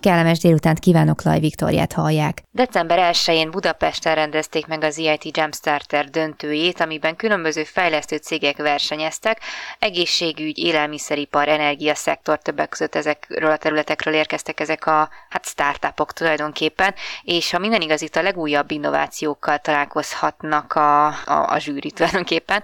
Kellemes délutánt kívánok, Laj Viktoriát hallják. December 1-én Budapesten rendezték meg az EIT Jumpstarter döntőjét, amiben különböző fejlesztő cégek versenyeztek, egészségügy, élelmiszeripar, energiaszektor, többek között ezekről a területekről érkeztek ezek a hát startupok tulajdonképpen, és ha minden igaz, itt a legújabb innovációkkal találkozhatnak a, a, a zsűri tulajdonképpen,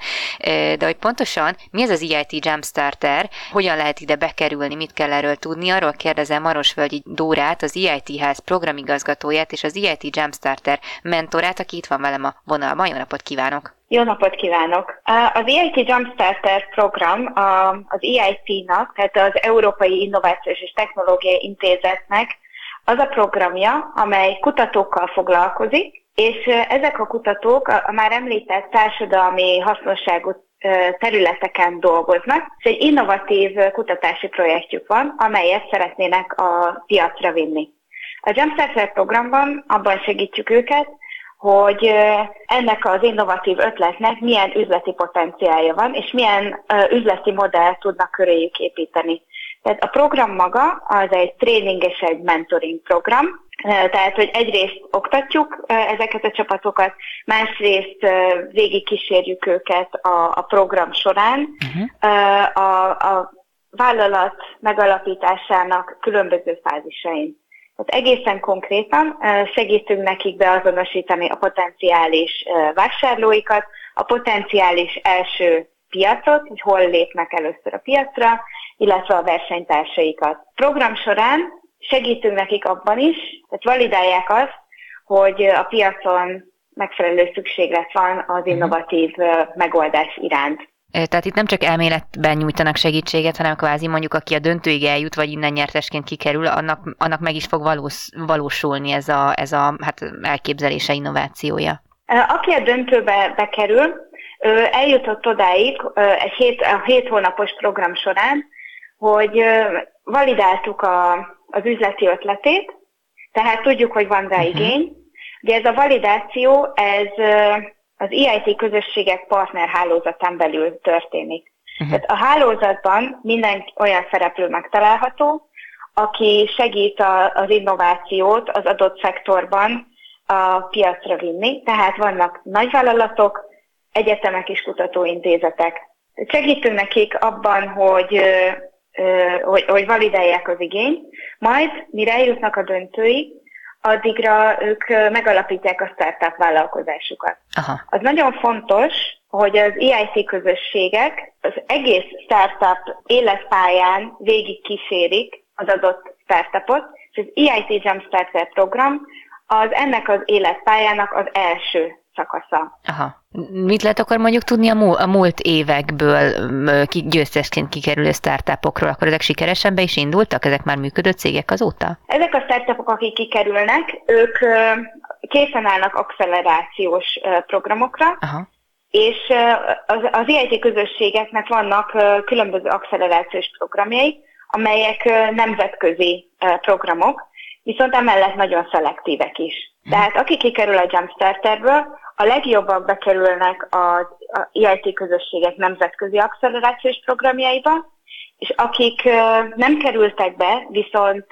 de hogy pontosan mi ez az EIT Jumpstarter, hogyan lehet ide bekerülni, mit kell erről tudni, arról kérdezem Marosvölgyi Dórát, az EIT ház programigazgatóját és az EIT Jumpstarter mentorát, aki itt van velem a vonalban. Jó napot kívánok! Jó napot kívánok! Az EIT Jumpstarter program az EIT-nak, tehát az Európai Innovációs és Technológiai Intézetnek az a programja, amely kutatókkal foglalkozik, és ezek a kutatók a már említett társadalmi hasznosságú területeken dolgoznak, és egy innovatív kutatási projektjük van, amelyet szeretnének a piacra vinni. A Jumpstart programban abban segítjük őket, hogy ennek az innovatív ötletnek milyen üzleti potenciálja van, és milyen üzleti modellt tudnak köréjük építeni. Tehát a program maga az egy tréning és egy mentoring program, tehát, hogy egyrészt oktatjuk ezeket a csapatokat, másrészt végig kísérjük őket a, a program során. Uh-huh. A, a vállalat megalapításának különböző fázisain. Tehát egészen konkrétan segítünk nekik beazonosítani a potenciális vásárlóikat, a potenciális első piacot, hogy hol lépnek először a piacra, illetve a versenytársaikat. Program során segítünk nekik abban is, hogy validálják azt, hogy a piacon megfelelő szükséglet van az mhm. innovatív megoldás iránt. Tehát itt nem csak elméletben nyújtanak segítséget, hanem kvázi mondjuk, aki a döntőig eljut, vagy innen nyertesként kikerül, annak, annak meg is fog valós, valósulni ez a, ez a hát elképzelése, innovációja. Aki a döntőbe bekerül, eljutott odáig egy hét, a hét hónapos program során, hogy validáltuk a, az üzleti ötletét, tehát tudjuk, hogy van rá uh-huh. igény. De ez a validáció, ez az EIT közösségek partnerhálózatán belül történik. Uh-huh. Tehát a hálózatban minden olyan szereplő megtalálható, aki segít a, az innovációt az adott szektorban a piacra vinni. Tehát vannak nagyvállalatok, egyetemek és kutatóintézetek. Segítünk nekik abban, hogy hogy, hogy validálják az igényt, majd mire eljutnak a döntőig, addigra ők megalapítják a startup vállalkozásukat. Aha. Az nagyon fontos, hogy az EIC közösségek az egész startup életpályán végig kísérik az adott startupot, és az EIC Jumpstarter program az ennek az életpályának az első szakasza. Aha. Mit lehet akkor mondjuk tudni a, múlt, a múlt évekből ki, győztesként kikerülő startupokról? Akkor ezek sikeresen be is indultak? Ezek már működő cégek azóta? Ezek a startupok, akik kikerülnek, ők készen állnak accelerációs programokra, Aha. és az, az IIT közösségeknek vannak különböző accelerációs programjai, amelyek nemzetközi programok, viszont emellett nagyon szelektívek is. Hm. Tehát aki kikerül a Jumpstarterből, a legjobbak bekerülnek az IIT közösségek nemzetközi accelerációs programjaiba, és akik nem kerültek be, viszont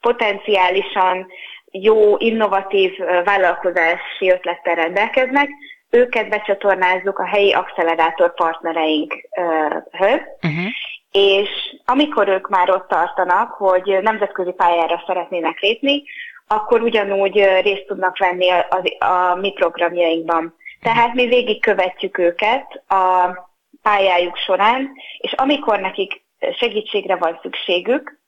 potenciálisan jó, innovatív vállalkozási ötlettel rendelkeznek, őket becsatornázzuk a helyi accelerátor partnereinkhöz, uh-huh. és amikor ők már ott tartanak, hogy nemzetközi pályára szeretnének lépni, akkor ugyanúgy részt tudnak venni a, a, mi programjainkban. Tehát mi végigkövetjük őket a pályájuk során, és amikor nekik segítségre van szükségük,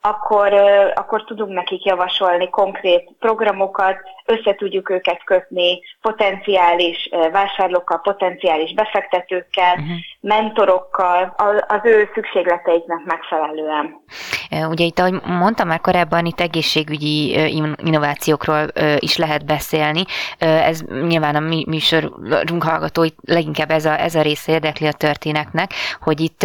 akkor, akkor tudunk nekik javasolni konkrét programokat, össze tudjuk őket kötni potenciális vásárlókkal, potenciális befektetőkkel, uh-huh. mentorokkal, az ő szükségleteiknek megfelelően. Ugye itt, ahogy mondtam már korábban, itt egészségügyi innovációkról is lehet beszélni. Ez nyilván a mi műsorunk hallgatói leginkább ez a, ez a része érdekli a történetnek, hogy itt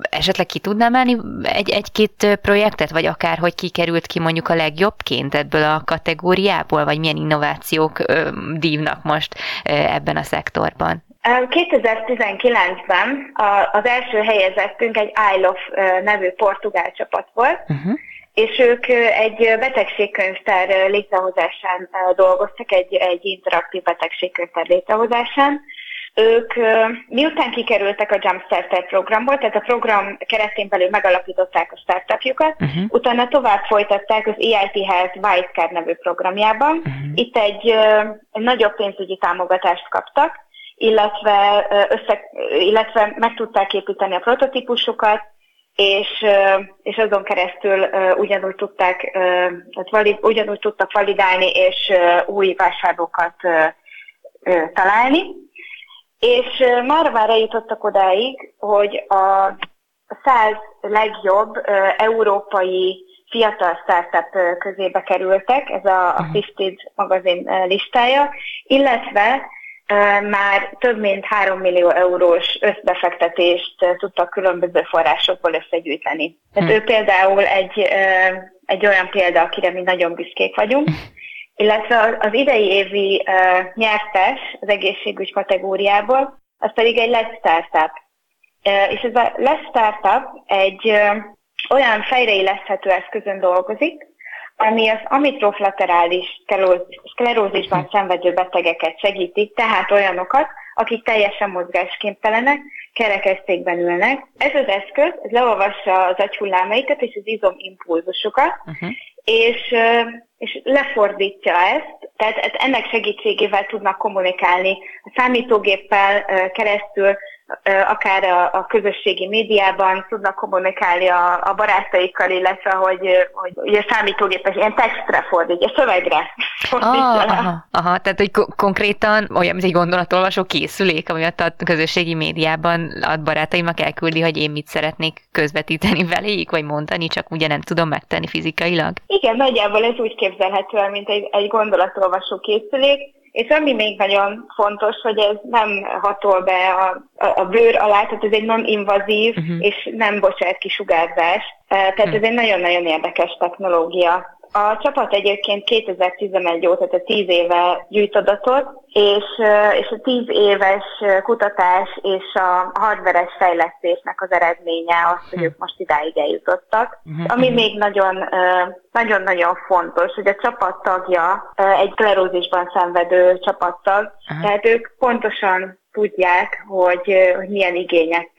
esetleg ki tudnám menni egy, egy-két projektet, vagy akár, hogy kikerült ki mondjuk a legjobbként ebből a kategóriából, vagy milyen innovációk dívnak most ebben a szektorban? 2019-ben az első helyezettünk egy ILOF nevű portugál csapat volt, uh-huh. és ők egy betegségkönyvtár létrehozásán dolgoztak, egy, egy interaktív betegségkönyvtár létrehozásán, ők miután kikerültek a Jumpstarter programból, tehát a program keretén belül megalapították a startupjukat, uh-huh. utána tovább folytatták az EIT Health Wildcard nevű programjában. Uh-huh. Itt egy, egy nagyobb pénzügyi támogatást kaptak, illetve, össze, illetve meg tudták építeni a prototípusokat, és, és azon keresztül ugyanúgy tudták, tehát valid, ugyanúgy tudtak validálni, és új vásárlókat találni. És már már eljutottak odáig, hogy a száz legjobb európai fiatal startup közébe kerültek, ez a, a 50 mhm. magazin listája, illetve már több mint 3 millió eurós összbefektetést tudtak különböző forrásokból összegyűjteni. Tehát hm. ő például egy, egy olyan példa, akire mi nagyon büszkék vagyunk, illetve az idei évi nyertes az egészségügy kategóriából, az pedig egy Let's Startup. És ez a Let's Startup egy olyan fejreéleszthető eszközön dolgozik, ami az amitroflaterális szklerózisban szenvedő betegeket segíti, tehát olyanokat, akik teljesen mozgásképtelenek, kerekesztékben ülnek. Ez az eszköz, ez leolvassa az agyhullámaikat és az izomimpulzusokat, uh-huh. és, és lefordítja ezt, tehát ennek segítségével tudnak kommunikálni a számítógéppel keresztül, akár a, a közösségi médiában tudnak kommunikálni a, a barátaikkal, illetve hogy, hogy ugye számítógépes ilyen textre fordítja, szövegre ah, aha, aha, tehát hogy ko- konkrétan olyan, mint egy gondolatolvasó készülék, ami a közösségi médiában a barátaimnak elküldi, hogy én mit szeretnék közvetíteni veléjük, vagy mondani, csak ugye nem tudom megtenni fizikailag. Igen, nagyjából ez úgy képzelhető el, mint egy, egy gondolatolvasó készülék, és ami még nagyon fontos, hogy ez nem hatol be a, a, a bőr alá, tehát ez egy non-invazív uh-huh. és nem bocsát ki sugárzás. Tehát uh-huh. ez egy nagyon-nagyon érdekes technológia. A csapat egyébként 2011 óta, tehát 10 éve gyűjt adatot, és, és a 10 éves kutatás és a hardveres fejlesztésnek az eredménye az, hogy hm. ők most idáig eljutottak. Hm. Ami még nagyon, nagyon-nagyon fontos, hogy a csapat tagja egy sklerózisban szenvedő csapattag, tehát ők pontosan tudják, hogy, hogy milyen igények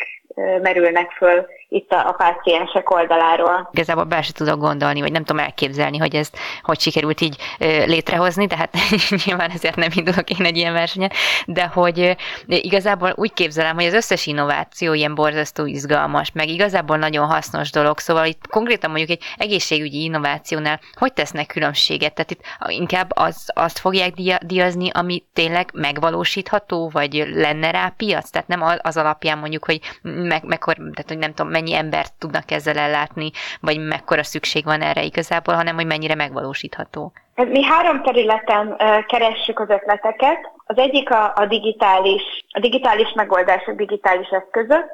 merülnek föl itt a, a páciensek oldaláról. Igazából be se tudok gondolni, vagy nem tudom elképzelni, hogy ezt hogy sikerült így létrehozni, tehát nyilván ezért nem indulok én egy ilyen versenyen, de hogy igazából úgy képzelem, hogy az összes innováció ilyen borzasztó izgalmas, meg igazából nagyon hasznos dolog, szóval itt konkrétan mondjuk egy egészségügyi innovációnál hogy tesznek különbséget? Tehát itt inkább az, azt fogják diazni, ami tényleg megvalósítható, vagy lenne rá piac? Tehát nem az alapján mondjuk, hogy meg, mekkor, tehát hogy nem tudom, mennyi embert tudnak ezzel ellátni, vagy mekkora szükség van erre igazából, hanem hogy mennyire megvalósítható. Mi három területen keressük az ötleteket. Az egyik a, a digitális, a digitális megoldások, digitális eszközök,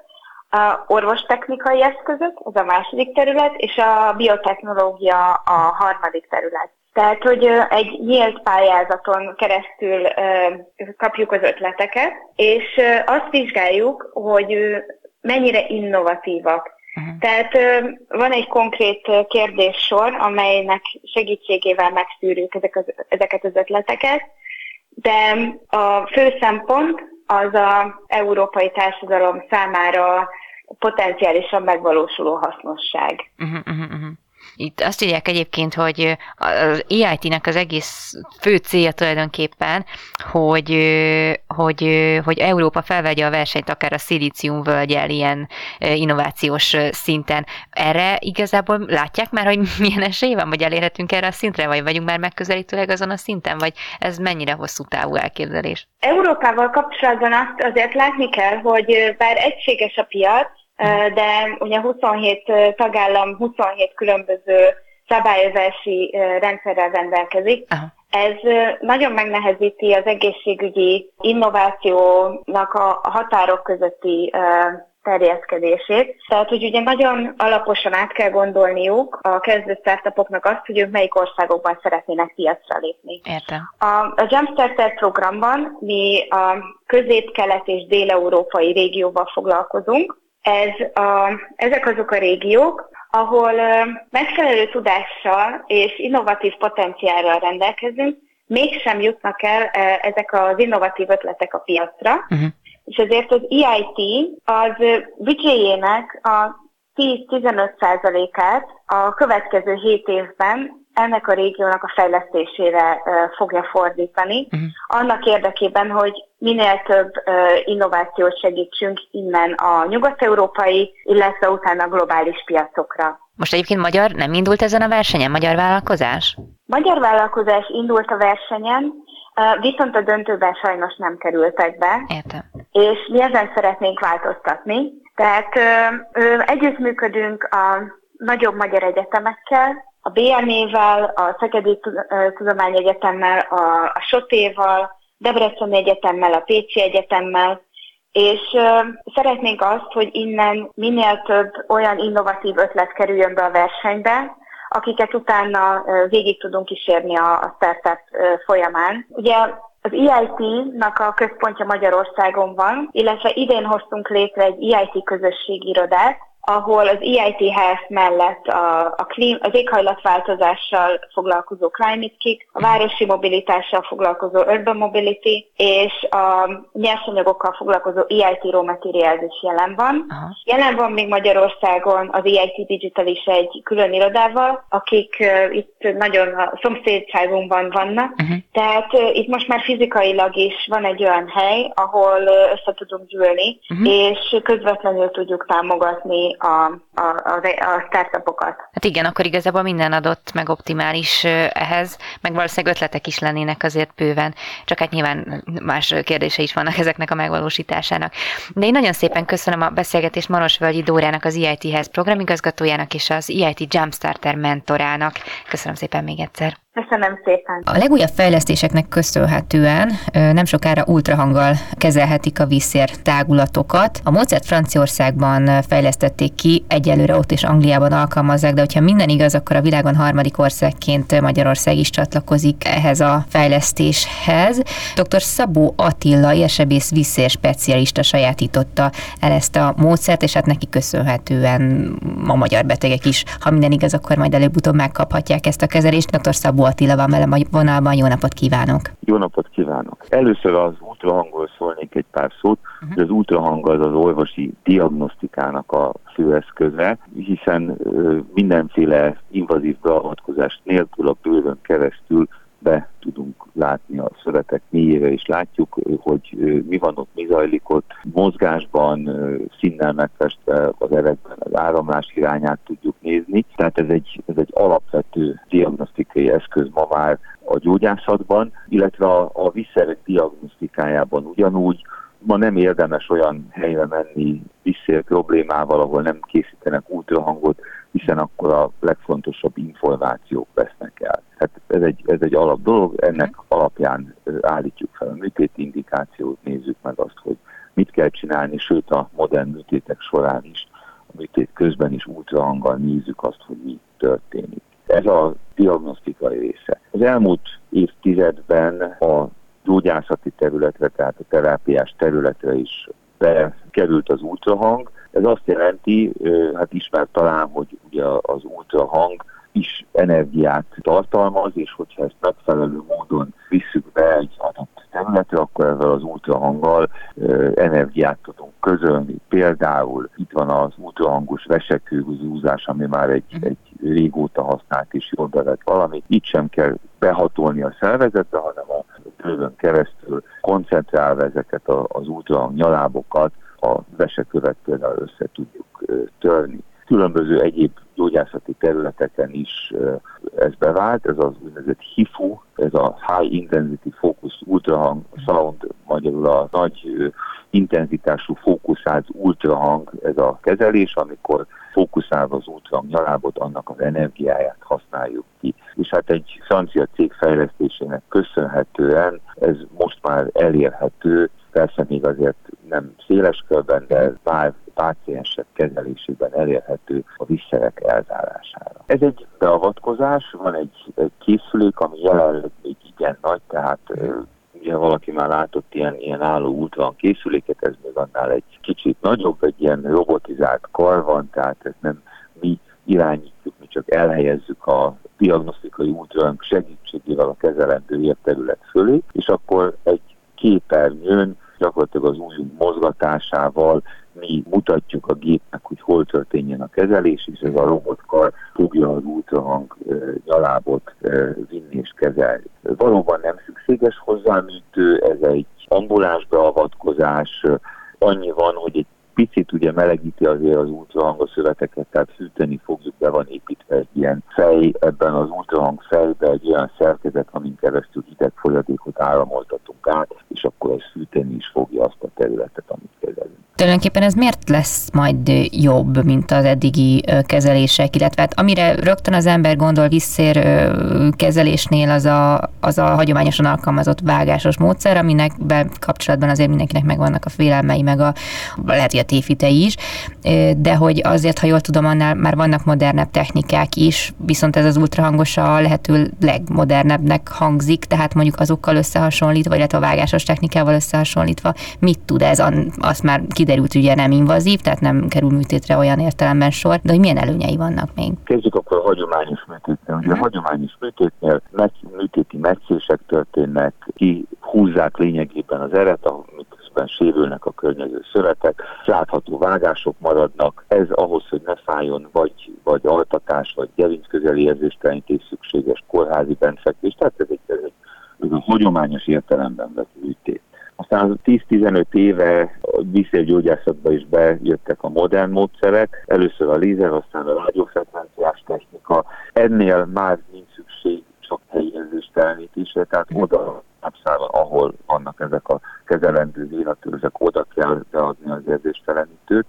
a orvostechnikai eszközök, ez a második terület, és a biotechnológia a harmadik terület. Tehát, hogy egy nyílt pályázaton keresztül kapjuk az ötleteket, és azt vizsgáljuk, hogy mennyire innovatívak. Uh-huh. Tehát van egy konkrét kérdéssor, amelynek segítségével megszűrjük ezek az, ezeket az ötleteket, de a fő szempont az a európai társadalom számára potenciálisan megvalósuló hasznosság. Uh-huh, uh-huh, uh-huh. Itt azt írják egyébként, hogy az EIT-nek az egész fő célja tulajdonképpen, hogy, hogy, hogy Európa felvegye a versenyt akár a szilícium völgyel ilyen innovációs szinten. Erre igazából látják már, hogy milyen esély van, vagy elérhetünk erre a szintre, vagy vagyunk már megközelítőleg azon a szinten, vagy ez mennyire hosszú távú elképzelés? Európával kapcsolatban azt azért látni kell, hogy bár egységes a piac, de ugye 27 tagállam 27 különböző szabályozási rendszerrel rendelkezik. Aha. Ez nagyon megnehezíti az egészségügyi innovációnak a határok közötti terjeszkedését. Tehát, hogy ugye nagyon alaposan át kell gondolniuk a kezdő startupoknak azt, hogy ők melyik országokban szeretnének piacra lépni. Értem. A, a Jumpstarter programban mi a közép-kelet és dél-európai régióval foglalkozunk. Ez a, ezek azok a régiók, ahol megfelelő tudással és innovatív potenciálral rendelkezünk, mégsem jutnak el ezek az innovatív ötletek a piacra, uh-huh. és ezért az EIT az büdzséjének a 10-15%-át a következő 7 évben ennek a régiónak a fejlesztésére fogja fordítani, uh-huh. annak érdekében, hogy minél több innovációt segítsünk innen a nyugat-európai, illetve utána a globális piacokra. Most egyébként magyar nem indult ezen a versenyen, magyar vállalkozás? Magyar vállalkozás indult a versenyen, viszont a döntőben sajnos nem kerültek be. Értem. És mi ezen szeretnénk változtatni. Tehát ö, ö, együttműködünk a nagyobb magyar egyetemekkel, a BME-vel, a Szegedi Tudományegyetemmel, a, a Sotéval, Debreceni Egyetemmel, a Pécsi Egyetemmel, és uh, szeretnénk azt, hogy innen minél több olyan innovatív ötlet kerüljön be a versenybe, akiket utána uh, végig tudunk kísérni a, a startup uh, folyamán. Ugye az EIT-nak a központja Magyarországon van, illetve idén hoztunk létre egy EIT közösségi irodát, ahol az EIT Health mellett a, a klím, az éghajlatváltozással foglalkozó Climate Kick, a városi mobilitással foglalkozó Urban Mobility, és a nyersanyagokkal foglalkozó EIT Raw Materials is jelen van. Aha. Jelen van még Magyarországon az EIT Digital is egy külön irodával, akik uh, itt nagyon a szomszédságunkban vannak, uh-huh. tehát uh, itt most már fizikailag is van egy olyan hely, ahol uh, össze tudunk gyűlni, uh-huh. és közvetlenül tudjuk támogatni a, a, a, a startupokat. Hát igen, akkor igazából minden adott meg optimális ehhez, meg valószínűleg ötletek is lennének azért bőven, csak hát nyilván más kérdése is vannak ezeknek a megvalósításának. De én nagyon szépen köszönöm a beszélgetést Marosvölgyi Dórának, az EIT-hez programigazgatójának és az EIT Jumpstarter mentorának. Köszönöm szépen még egyszer. Köszönöm szépen. A legújabb fejlesztéseknek köszönhetően nem sokára ultrahanggal kezelhetik a vízszér tágulatokat. A Mozart Franciaországban fejlesztették ki, egyelőre ott is Angliában alkalmazzák, de hogyha minden igaz, akkor a világon harmadik országként Magyarország is csatlakozik ehhez a fejlesztéshez. Dr. Szabó Attila, érsebész vízszér specialista sajátította el ezt a módszert, és hát neki köszönhetően a magyar betegek is, ha minden igaz, akkor majd előbb-utóbb megkaphatják ezt a kezelést. Dr. Szabó Attila van velem a vonalban, jó napot kívánok! Jó napot kívánok! Először az ultrahangról szólnék egy pár szót, uh-huh. hogy az ultrahang az az orvosi diagnosztikának a főeszköze, hiszen mindenféle invazív beavatkozás nélkül a bőrön keresztül be tudunk látni a szövetek mélyére, és látjuk, hogy mi van ott, mi zajlik ott. Mozgásban, színnel megfestve az erekben az áramlás irányát tudjuk nézni. Tehát ez egy, ez egy alapvető diagnosztikai eszköz ma már a gyógyászatban, illetve a, a visszerek diagnosztikájában ugyanúgy, ma nem érdemes olyan helyre menni visszér problémával, ahol nem készítenek ultrahangot, hiszen akkor a legfontosabb információk vesznek el. Ez egy, ez egy alap dolog, ennek alapján állítjuk fel a műtét indikációt, nézzük meg azt, hogy mit kell csinálni, sőt a modern műtétek során is, a műtét közben is ultrahanggal nézzük azt, hogy mi történik. Ez a diagnosztikai része. Az elmúlt évtizedben a gyógyászati területre, tehát a terápiás területre is bekerült az ultrahang. Ez azt jelenti, hát ismert talán, hogy ugye az ultrahang is energiát tartalmaz, és hogyha ezt megfelelő módon visszük be egy adott területre, akkor ezzel az ultrahanggal energiát tudunk közölni. Például itt van az ultrahangos vesekőzúzás, ami már egy, mhm. egy régóta használt és jól bevett valami. Itt sem kell behatolni a szervezetbe, hanem a tőlön keresztül koncentrálva ezeket az ultrahang nyalábokat, a vesekövet például össze tudjuk törni különböző egyéb gyógyászati területeken is ez bevált, ez az úgynevezett HIFU, ez a High Intensity Focus Ultrahang Sound, magyarul a nagy intenzitású fókuszált ultrahang, ez a kezelés, amikor fókuszálva az ultrahang nyalábot, annak az energiáját használjuk ki. És hát egy francia cég fejlesztésének köszönhetően ez most már elérhető persze még azért nem széles körben, de pár páciensek kezelésében elérhető a visszerek elzárására. Ez egy beavatkozás, van egy, egy készülék, ami jelenleg még igen nagy, tehát ugye valaki már látott ilyen, ilyen álló útvon készüléket, ez még annál egy kicsit nagyobb, egy ilyen robotizált kar van, tehát ez nem mi irányítjuk, mi csak elhelyezzük a diagnosztikai útvon segítségével a kezelendő érterület fölé, és akkor egy képernyőn gyakorlatilag az új mozgatásával mi mutatjuk a gépnek, hogy hol történjen a kezelés, és ez a robotkar fogja az ultrahang nyalábot vinni és kezelni. Valóban nem szükséges hozzá műtő, ez egy ambuláns beavatkozás, annyi van, hogy egy picit ugye melegíti azért az ultrahangos szöveteket, tehát fűteni fogjuk, be van építve egy ilyen fej, ebben az ultrahang fejbe egy olyan szerkezet, amin keresztül hideg folyadékot áramoltatunk át, és akkor ez fűteni is fogja azt a területet, amit kezelünk. Tulajdonképpen ez miért lesz majd jobb, mint az eddigi kezelések, illetve hát amire rögtön az ember gondol visszér kezelésnél az a, az a hagyományosan alkalmazott vágásos módszer, aminek kapcsolatban azért mindenkinek megvannak a félelmei, meg a lehet, hogy a tévhitei is, de hogy azért, ha jól tudom, annál már vannak modernebb technikák is, viszont ez az ultrahangos a lehető legmodernebbnek hangzik, tehát mondjuk azokkal összehasonlítva, illetve a vágásos technikával összehasonlítva, mit tud ez? Azt már kiderült, ugye nem invazív, tehát nem kerül műtétre olyan értelemben sor, de hogy milyen előnyei vannak még? Kezdjük akkor a hagyományos műtétnél. Ugye a mhm. hagyományos műtétnél műtéti meccések történnek, ki húzzák lényegében az eret, miközben sérülnek a környező szövetek, látható vágások maradnak. Ez ahhoz, hogy ne fájjon vagy, vagy altatás, vagy gerincközeli érzéstelenítés szükséges kórházi bentfekvés. Tehát ez egy, ez egy ez a hagyományos értelemben vett műtét. Aztán 10-15 éve a vízérgyógyászatba is bejöttek a modern módszerek, először a lézer, aztán a rádiófrekvenciás technika. Ennél már nincs szükség csak helyi érzéstelenítésre, tehát oda Napszában, ahol vannak ezek a kezelendő vénatörzek, oda kell beadni az érzéstelenítőt,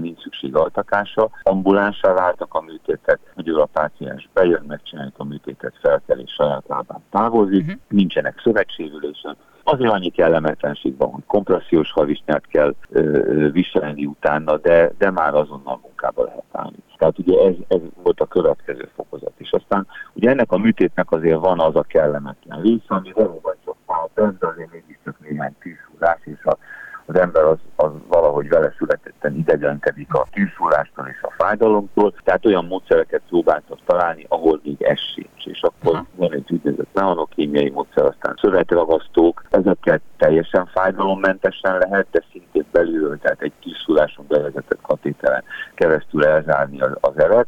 nincs szükség altakása. Ambulánsá váltak a műtétek, hogy a páciens bejön, megcsináljuk a műtétet, felkel és saját lábán távozik, uh-huh. nincsenek szövetsérülések, Azért annyi kellemetlenség van, hogy kompressziós havisnyát kell ö, viselni utána, de, de már azonnal munkába lehet állni. Tehát ugye ez, ez volt a következő fokozat is. Aztán ugye ennek a műtétnek azért van az a kellemetlen része, ami valóban csak fájt, de azért mégiscsak néhány tűzhúzás, és a az ember az, az valahogy vele születetten idegenkedik a tűzszúrástól és a fájdalomtól, tehát olyan módszereket próbáltak találni, ahol még ez sincs. És akkor Aha. van egy úgynevezett neonokémiai módszer, aztán szövetragasztók, ezeket teljesen fájdalommentesen lehet, de szintén belül, tehát egy tűzszúráson bevezetett katéteren keresztül elzárni az, az eret.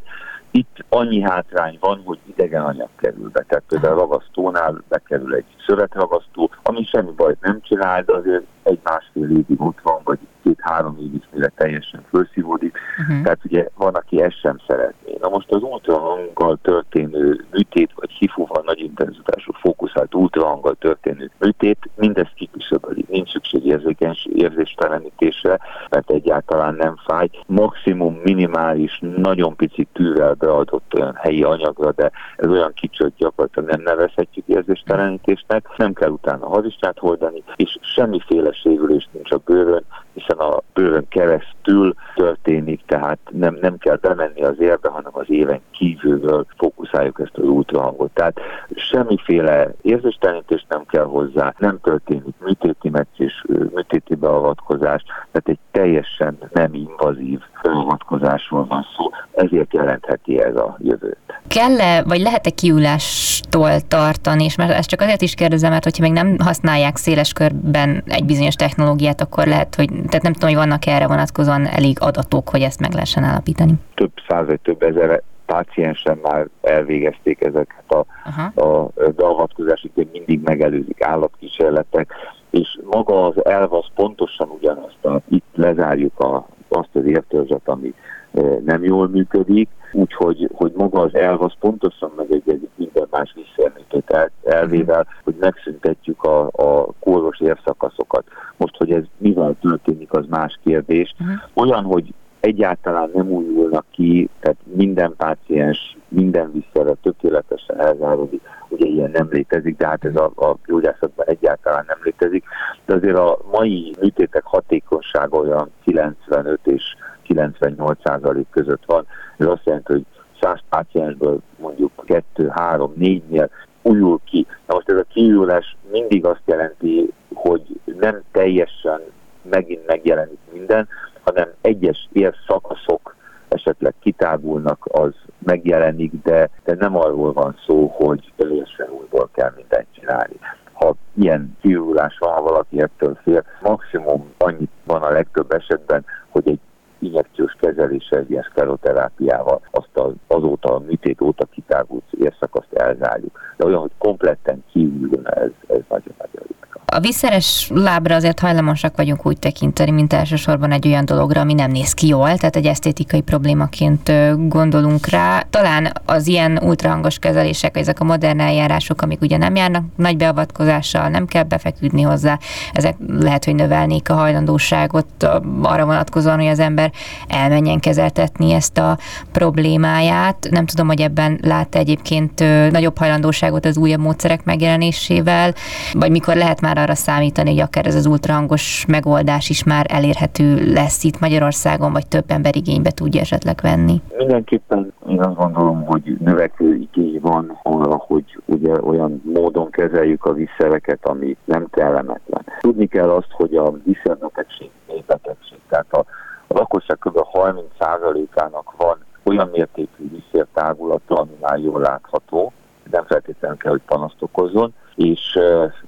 Itt annyi hátrány van, hogy idegen anyag kerül be. Tehát például a ragasztónál bekerül egy szövetragasztó, ami semmi bajt nem csinál, de azért egy-másfél évig ott van, vagy két-három évig, mire teljesen felszívódik. Uh-huh. Tehát ugye van, aki ezt sem szeretné. Na most az ultrahanggal történő műtét, vagy hifúval nagy intenzitású fókuszált ultrahanggal történő műtét, mindezt kiküszöböli. Nincs szükség érzékeny érzéstelenítésre, mert egyáltalán nem fáj. Maximum minimális, nagyon pici tűvel beadott olyan helyi anyagra, de ez olyan kicsi, hogy gyakorlatilag nem nevezhetjük érzéstelenítésnek. Nem kell utána hazistát hordani, és semmiféle sérülés nincs a bőrön, hiszen a bőrön keresztül történik, tehát nem, nem kell bemenni az érbe, hanem az éven kívülről fókuszáljuk ezt az ultrahangot. Tehát semmiféle érzéstelenítés nem kell hozzá, nem történik műtéti meccés, műtéti beavatkozás, tehát egy teljesen nem invazív beavatkozásról van szó, ezért jelentheti ez a jövőt. Kell-e, vagy lehet-e kiulástól tartani, és mert ezt csak azért is kérdezem, mert hogyha még nem használják széles körben egy bizonyos technológiát, akkor lehet, hogy, tehát nem tudom, hogy vannak erre vonatkozóan elég adatok, hogy ezt meg lehessen állapítani. Több száz vagy több ezer páciensen már elvégezték ezeket a, a beavatkozásokat, hogy mindig megelőzik állatkísérletek, és maga az elv az pontosan ugyanazt, a, itt lezárjuk a, azt az értőzet, ami nem jól működik, úgyhogy hogy maga az elv az pontosan megegyezik minden más visszaemlített elvével, hogy megszüntetjük a, a kóros érszakaszokat. Most, hogy ez mivel történik, az más kérdés. Uh-huh. Olyan, hogy egyáltalán nem újulnak ki, tehát minden páciens minden visszerre tökéletesen elzáródik, ugye ilyen nem létezik, de hát ez a, a gyógyászatban egyáltalán nem létezik. De azért a mai műtétek hatékonysága olyan 95 és 98 százalék között van. Ez azt jelenti, hogy 100 páciensből mondjuk 2, 3, 4-nél újul ki. Na most ez a kiújulás mindig azt jelenti, hogy nem teljesen megint megjelenik minden, hanem egyes szakaszok esetleg kitágulnak, az megjelenik, de, de nem arról van szó, hogy teljesen újból kell mindent csinálni. Ha ilyen kiújulás van, ha valaki ettől fél, maximum annyit van a legtöbb esetben, kezeléssel, egy eszkeroterápiával azt az, azóta a műtét óta kitágult érszakaszt elzárjuk. De olyan, hogy kompletten kívül ez, ez nagyon-nagyon a visszeres lábra azért hajlamosak vagyunk úgy tekinteni, mint elsősorban egy olyan dologra, ami nem néz ki jól, tehát egy esztétikai problémaként gondolunk rá. Talán az ilyen ultrahangos kezelések, ezek a modern eljárások, amik ugye nem járnak nagy beavatkozással, nem kell befeküdni hozzá, ezek lehet, hogy növelnék a hajlandóságot arra vonatkozóan, hogy az ember elmenjen kezeltetni ezt a problémáját. Nem tudom, hogy ebben lát egyébként nagyobb hajlandóságot az újabb módszerek megjelenésével, vagy mikor lehet már arra számítani, hogy akár ez az ultrahangos megoldás is már elérhető lesz itt Magyarországon, vagy több ember igénybe tudja esetleg venni? Mindenképpen én azt gondolom, hogy növekvő igény van arra, hogy ugye olyan módon kezeljük a vízszereket, ami nem kellemetlen. Tudni kell azt, hogy a vízszerbetegség betegség, tehát a, a lakosság kb. 30%-ának van olyan mértékű vízszertágulata, ami már jól látható, nem feltétlenül kell, hogy panaszt okozzon, és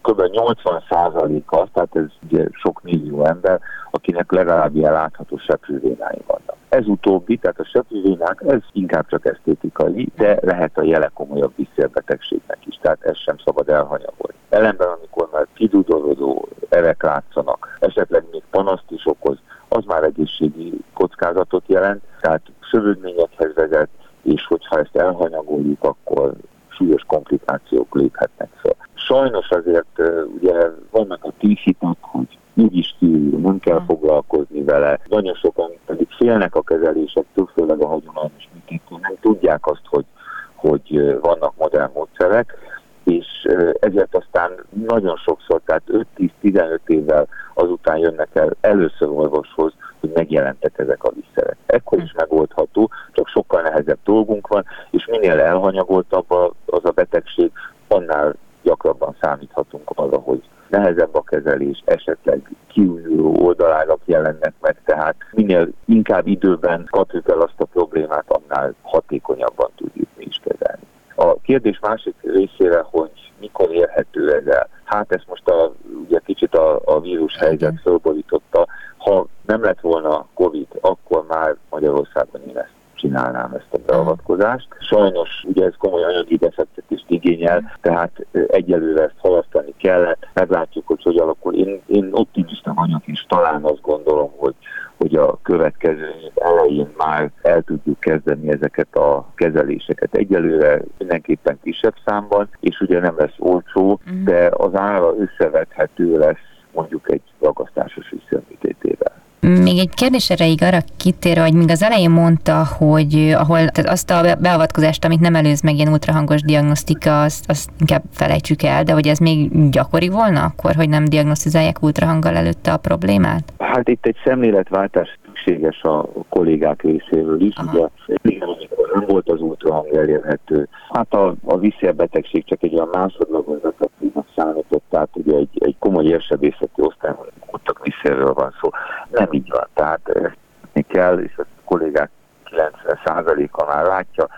kb. 80%-a, tehát ez ugye sok millió ember, akinek legalább ilyen látható seprővénái vannak. Ez utóbbi, tehát a seprővénák, ez inkább csak esztétikai, de lehet a jele komolyabb visszérbetegségnek is, tehát ez sem szabad elhanyagolni. Ellenben, amikor már kidudorodó erek látszanak, esetleg még panaszt is okoz, az már egészségi kockázatot jelent, tehát szövődményekhez vezet, és hogyha ezt elhanyagoljuk, akkor súlyos komplikációk léphetnek fel. Sajnos azért ugye vannak a tízhitak, hogy úgyis kívül, nem kell hmm. foglalkozni vele. Nagyon sokan pedig félnek a kezelésektől, főleg a hagyományos műtétől, nem tudják azt, hogy, hogy vannak modern módszerek, és ezért aztán nagyon sokszor, tehát 5-10-15 évvel azután jönnek el először orvoshoz, hogy megjelentek ezek a visszerek. Ekkor is hm. megoldható, csak sokkal nehezebb dolgunk van, minél elhanyagoltabb az a betegség, annál gyakrabban számíthatunk arra, hogy nehezebb a kezelés, esetleg kiújuló oldalágak jelennek meg, tehát minél inkább időben kapjuk el azt a problémát, annál hatékonyabban tudjuk mi is kezelni. A kérdés másik részére, hogy mikor érhető ez el. Hát ezt most a, ugye kicsit a, a vírus helyzet fölborította. Ha nem lett volna Covid, akkor már Magyarországon én ezt csinálnám ezt a beavatkozást. Sajnos ugye ez komoly anyagi defektet is igényel, tehát egyelőre ezt halasztani kellett. Meglátjuk, hogy hogy alakul. Én, én optimista vagyok, és talán azt gondolom, hogy hogy a következő év elején már el tudjuk kezdeni ezeket a kezeléseket. Egyelőre mindenképpen kisebb számban, és ugye nem lesz olcsó, mhm. de az ára összevethető lesz mondjuk egy ragasztásos visszaműtétével. Még egy kérdés erejéig arra kitér, hogy még az elején mondta, hogy ahol tehát azt a beavatkozást, amit nem előz meg ilyen ultrahangos diagnosztika, azt, azt inkább felejtsük el, de hogy ez még gyakori volna akkor, hogy nem diagnosztizálják ultrahanggal előtte a problémát? Hát itt egy szemléletváltás szükséges a kollégák részéről is. Aha. Ugye, amikor nem volt az ultrahang elérhető. Hát a, a visszérbetegség csak egy olyan másodlagos számított, tehát ugye egy, egy komoly érsebészeti osztályon csak visszérről van szó. Nem így van, tehát ezt kell, és a kollégák 90%-a már látja,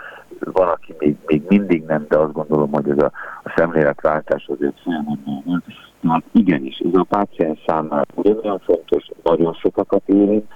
van, aki még, még mindig nem, de azt gondolom, hogy ez a, a szemléletváltás azért folyamodban van. Tehát igenis, ez a páciens számára nagyon fontos, nagyon sokakat érint,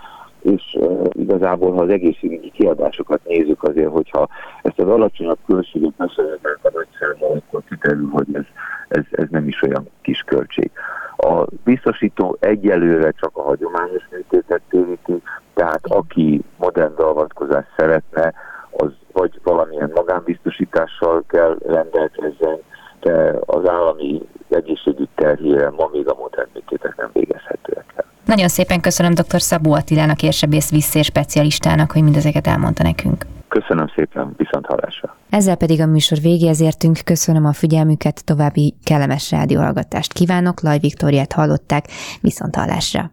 és uh, igazából, ha az egészségügyi kiadásokat nézzük azért, hogyha ezt az alacsonyabb költséget beszélünk a nagyszerűen, akkor kiderül, hogy ez, ez, ez nem is olyan kis költség. A biztosító egyelőre csak a hagyományos műtétet téríti, tehát aki modern beavatkozást szeretne, az vagy valamilyen magánbiztosítással kell rendelkezzen, de az állami egészségügy terhére ma még a modern műtétek nem végezhetőek el. Nagyon szépen köszönöm dr. Szabó Attilának, érsebész visszér specialistának, hogy mindezeket elmondta nekünk. Köszönöm szépen, viszont hallásra. Ezzel pedig a műsor végéhez értünk. Köszönöm a figyelmüket, további kellemes rádióhallgatást kívánok. Laj Viktóriát hallották, viszont hallásra.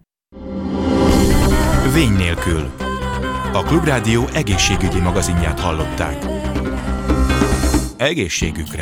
Vény nélkül. A Klubrádió egészségügyi magazinját hallották. Egészségükre!